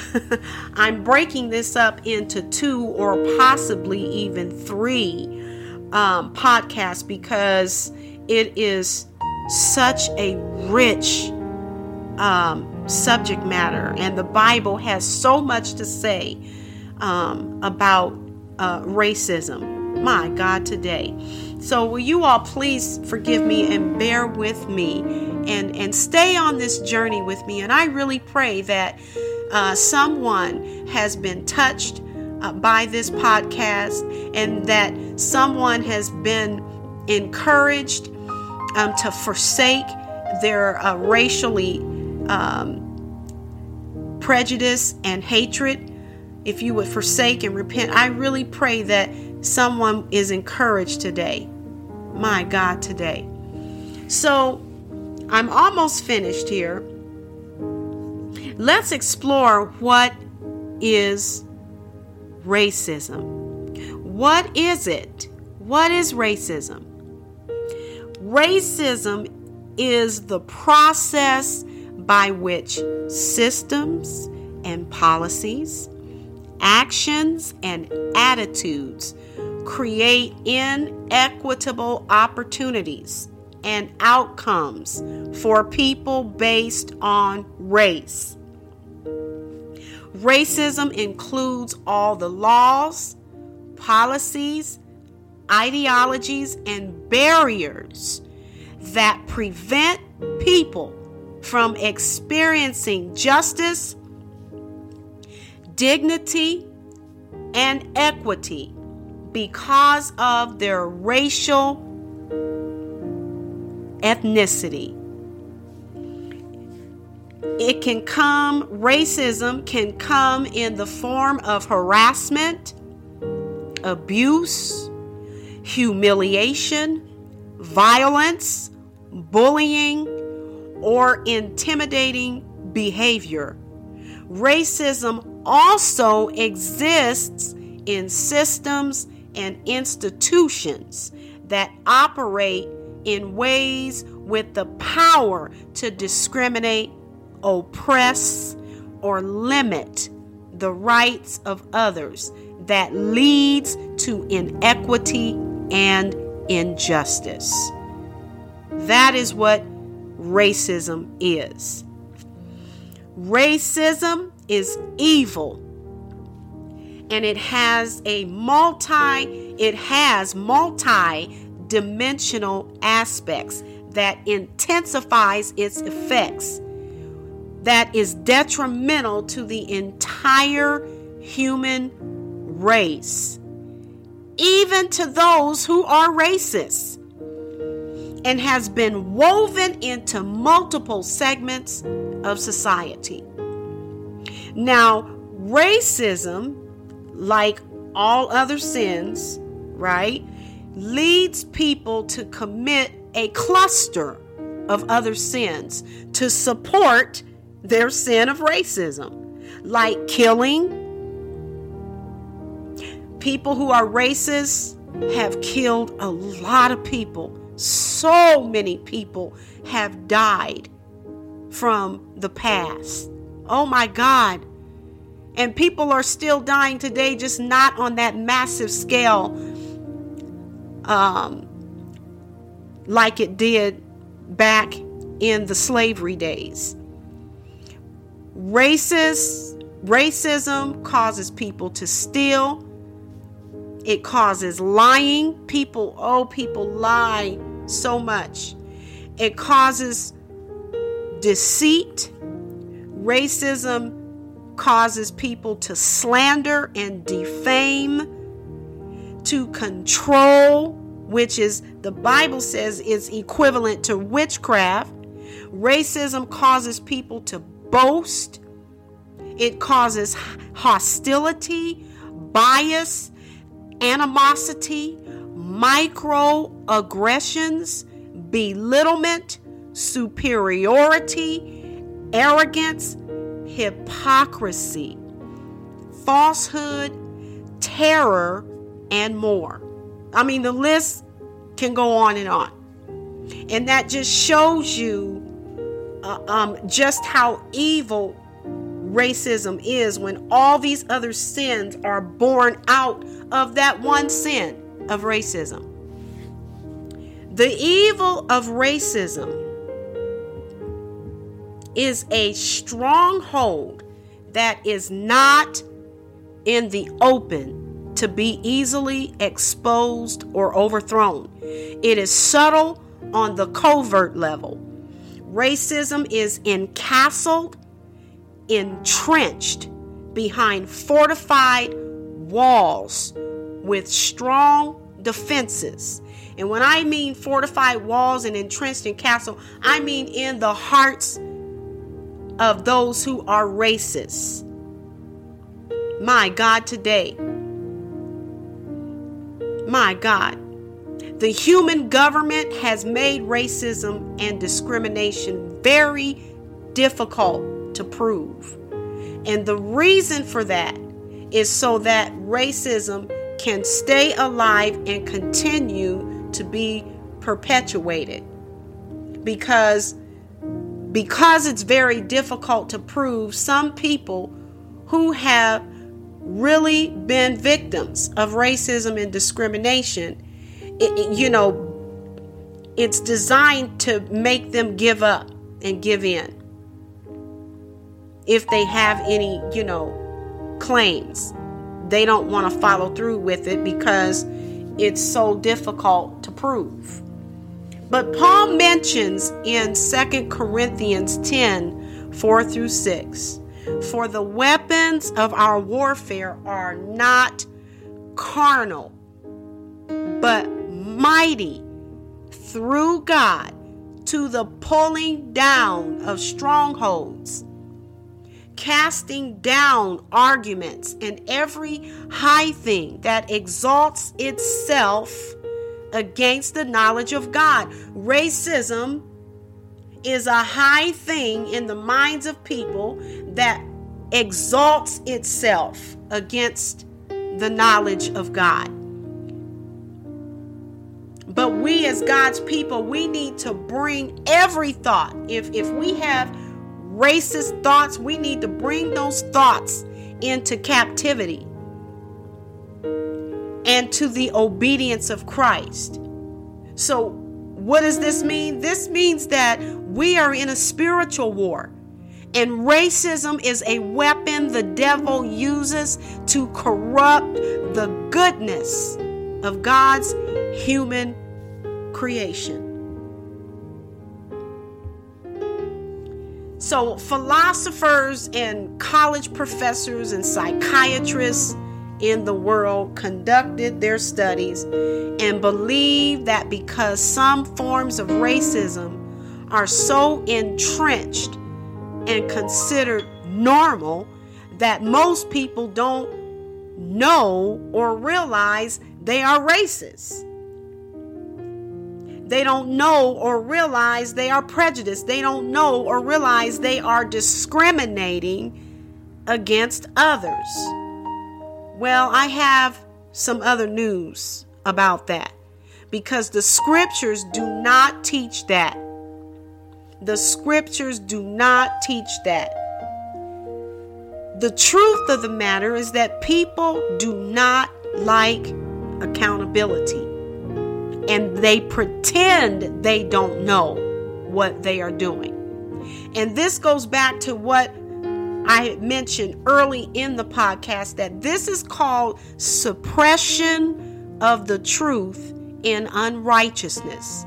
I'm breaking this up into two or possibly even three um, podcasts because it is such a rich um, subject matter, and the Bible has so much to say um, about uh, racism. My God, today. So, will you all please forgive me and bear with me and, and stay on this journey with me? And I really pray that uh, someone has been touched uh, by this podcast and that someone has been encouraged um, to forsake their uh, racially um, prejudice and hatred. If you would forsake and repent, I really pray that someone is encouraged today my God, today. So I'm almost finished here. Let's explore what is racism. What is it? What is racism? Racism is the process by which systems and policies, actions and attitudes create inequitable opportunities and outcomes for people based on race. Racism includes all the laws, policies, ideologies, and barriers that prevent people from experiencing justice, dignity, and equity because of their racial ethnicity. It can come, racism can come in the form of harassment, abuse, humiliation, violence, bullying, or intimidating behavior. Racism also exists in systems and institutions that operate in ways with the power to discriminate, oppress, or limit the rights of others that leads to inequity and injustice. That is what racism is. Racism is evil and it has a multi it has multi-dimensional aspects that intensifies its effects that is detrimental to the entire human race, even to those who are racist, and has been woven into multiple segments of society. Now, racism, like all other sins, right, leads people to commit a cluster of other sins to support their sin of racism, like killing. People who are racist have killed a lot of people. So many people have died from the past. Oh my God. And people are still dying today, just not on that massive scale um, like it did back in the slavery days. Racist, racism causes people to steal. It causes lying. People, oh, people lie so much. It causes deceit. Racism causes people to slander and defame, to control, which is the Bible says is equivalent to witchcraft. Racism causes people to boast. It causes hostility, bias, animosity, microaggressions, belittlement, superiority, arrogance, hypocrisy, falsehood, terror, and more. I mean, the list can go on and on. And that just shows you uh, um, just how evil racism is when all these other sins are born out of that one sin of racism. The evil of racism is a stronghold that is not in the open to be easily exposed or overthrown. It is subtle on the covert level. Racism is encastled, entrenched behind fortified walls with strong defenses. And when I mean fortified walls and entrenched in castle, I mean in the hearts of those who are racist. My God, today, my God, the human government has made racism and discrimination very difficult to prove. And the reason for that is so that racism can stay alive and continue to be perpetuated. Because because it's very difficult to prove some people who have really been victims of racism and discrimination, it, it, you know, it's designed to make them give up and give in. If they have any, you know, claims, they don't want to follow through with it because it's so difficult to prove. But Paul mentions in Second Corinthians 10 4 through 6 for the weapons of our warfare are not carnal, but mighty through God to the pulling down of strongholds, casting down arguments and every high thing that exalts itself against the knowledge of God. Racism is a high thing in the minds of people that exalts itself against the knowledge of God. But we as God's people, we need to bring every thought. If if we have racist thoughts, we need to bring those thoughts into captivity and to the obedience of Christ. So, what does this mean? This means that we are in a spiritual war. And racism is a weapon the devil uses to corrupt the goodness of God's human creation. So, philosophers and college professors and psychiatrists in the world conducted their studies and believed that because some forms of racism are so entrenched and considered normal that most people don't know or realize they are racist. They don't know or realize they are prejudiced. They don't know or realize they are discriminating against others. Well, I have some other news about that because the scriptures do not teach that. The scriptures do not teach that. The truth of the matter is that people do not like accountability and they pretend they don't know what they are doing. And this goes back to what I mentioned early in the podcast that this is called suppression of the truth in unrighteousness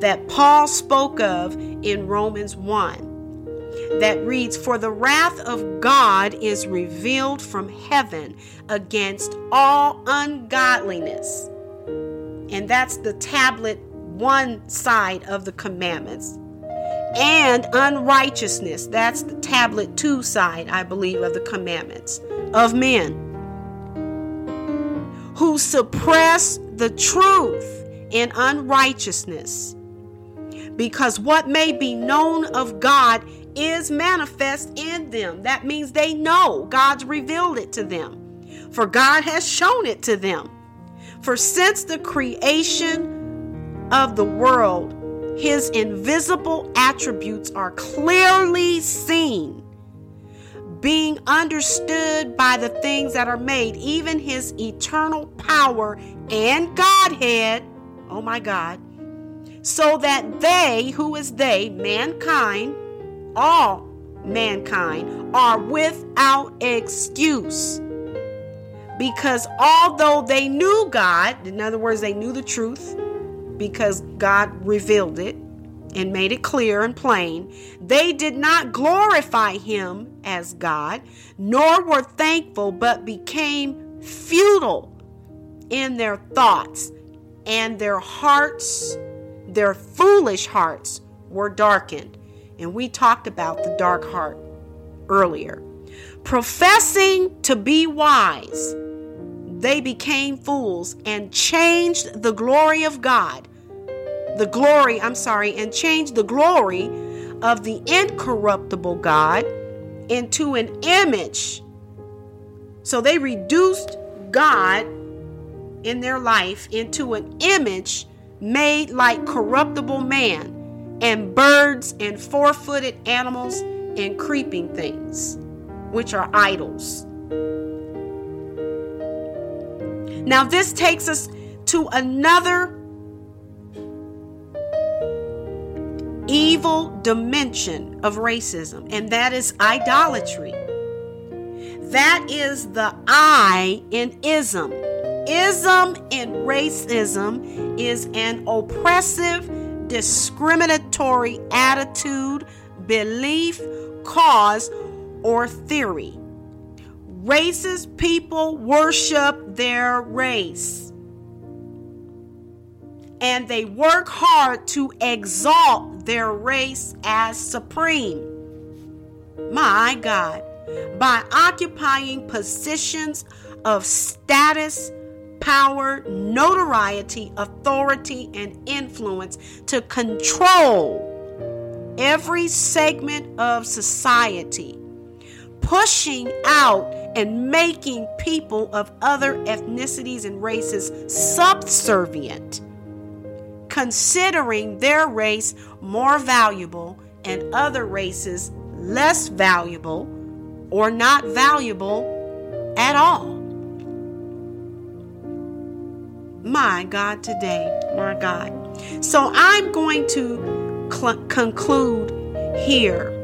that Paul spoke of in Romans 1 that reads, For the wrath of God is revealed from heaven against all ungodliness. And that's the tablet one side of the commandments. And unrighteousness, that's the tablet two side, I believe, of the commandments of men who suppress the truth in unrighteousness. Because what may be known of God is manifest in them. That means they know God's revealed it to them. For God has shown it to them. For since the creation of the world, his invisible attributes are clearly seen, being understood by the things that are made, even his eternal power and Godhead. Oh my God. So that they, who is they, mankind, all mankind are without excuse. Because although they knew God, in other words, they knew the truth, because God revealed it and made it clear and plain, they did not glorify Him as God, nor were thankful, but became futile in their thoughts, and their hearts, their foolish hearts, were darkened. And we talked about the dark heart earlier. Professing to be wise, they became fools and changed the glory of God. The glory, I'm sorry, and changed the glory of the incorruptible God into an image. So they reduced God in their life into an image made like corruptible man and birds and four footed animals and creeping things, which are idols. Now, this takes us to another evil dimension of racism, and that is idolatry. That is the I in ism. Ism in racism is an oppressive discriminatory attitude, belief, cause, or theory. Racist people worship their race. And they work hard to exalt their race as supreme. My God. By occupying positions of status, power, notoriety, authority, and influence to control every segment of society, pushing out and making people of other ethnicities and races subservient, considering their race more valuable and other races less valuable or not valuable at all. My God, today, my God. So I'm going to cl- conclude here.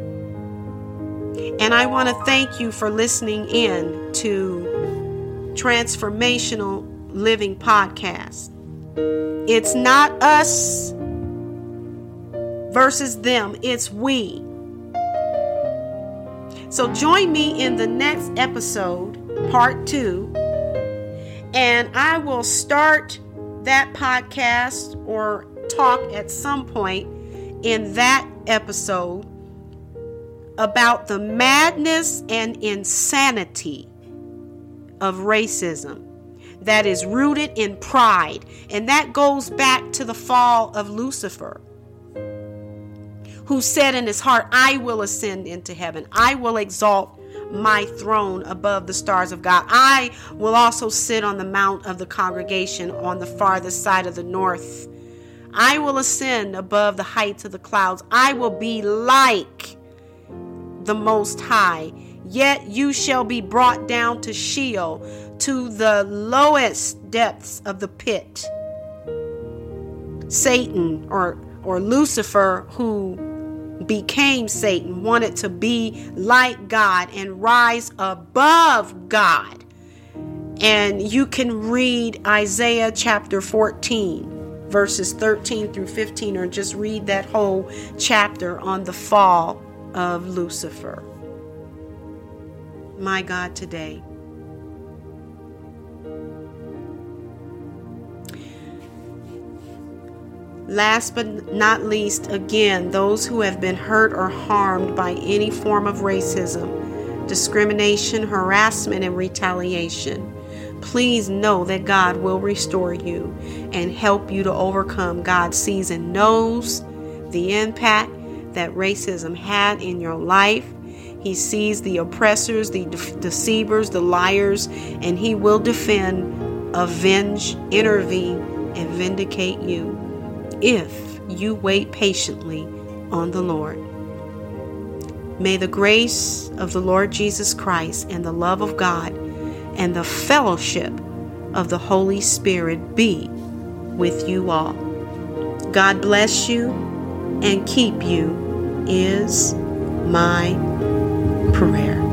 And I want to thank you for listening in to Transformational Living Podcast. It's not us versus them, it's we. So join me in the next episode, part two, and I will start that podcast or talk at some point in that episode about the madness and insanity of racism that is rooted in pride. And that goes back to the fall of Lucifer, who said in his heart, I will ascend into heaven, I will exalt my throne above the stars of God. I will also sit on the mount of the congregation on the farthest side of the north. I will ascend above the heights of the clouds. I will be like the Most High. Yet you shall be brought down to Sheol, to the lowest depths of the pit. Satan or or Lucifer who became Satan wanted to be like God and rise above God. And you can read Isaiah chapter 14 verses 13 through 15 or just read that whole chapter on the fall of Lucifer. My God today Last but not least, again, those who have been hurt or harmed by any form of racism, discrimination, harassment, and retaliation. Please know that God will restore you and help you to overcome. God sees and knows the impact that racism had in your life. He sees the oppressors, the de- deceivers, the liars, and He will defend, avenge, intervene, and vindicate you if you wait patiently on the Lord. May the grace of the Lord Jesus Christ and the love of God and the fellowship of the Holy Spirit be with you all. God bless you and keep you is my prayer.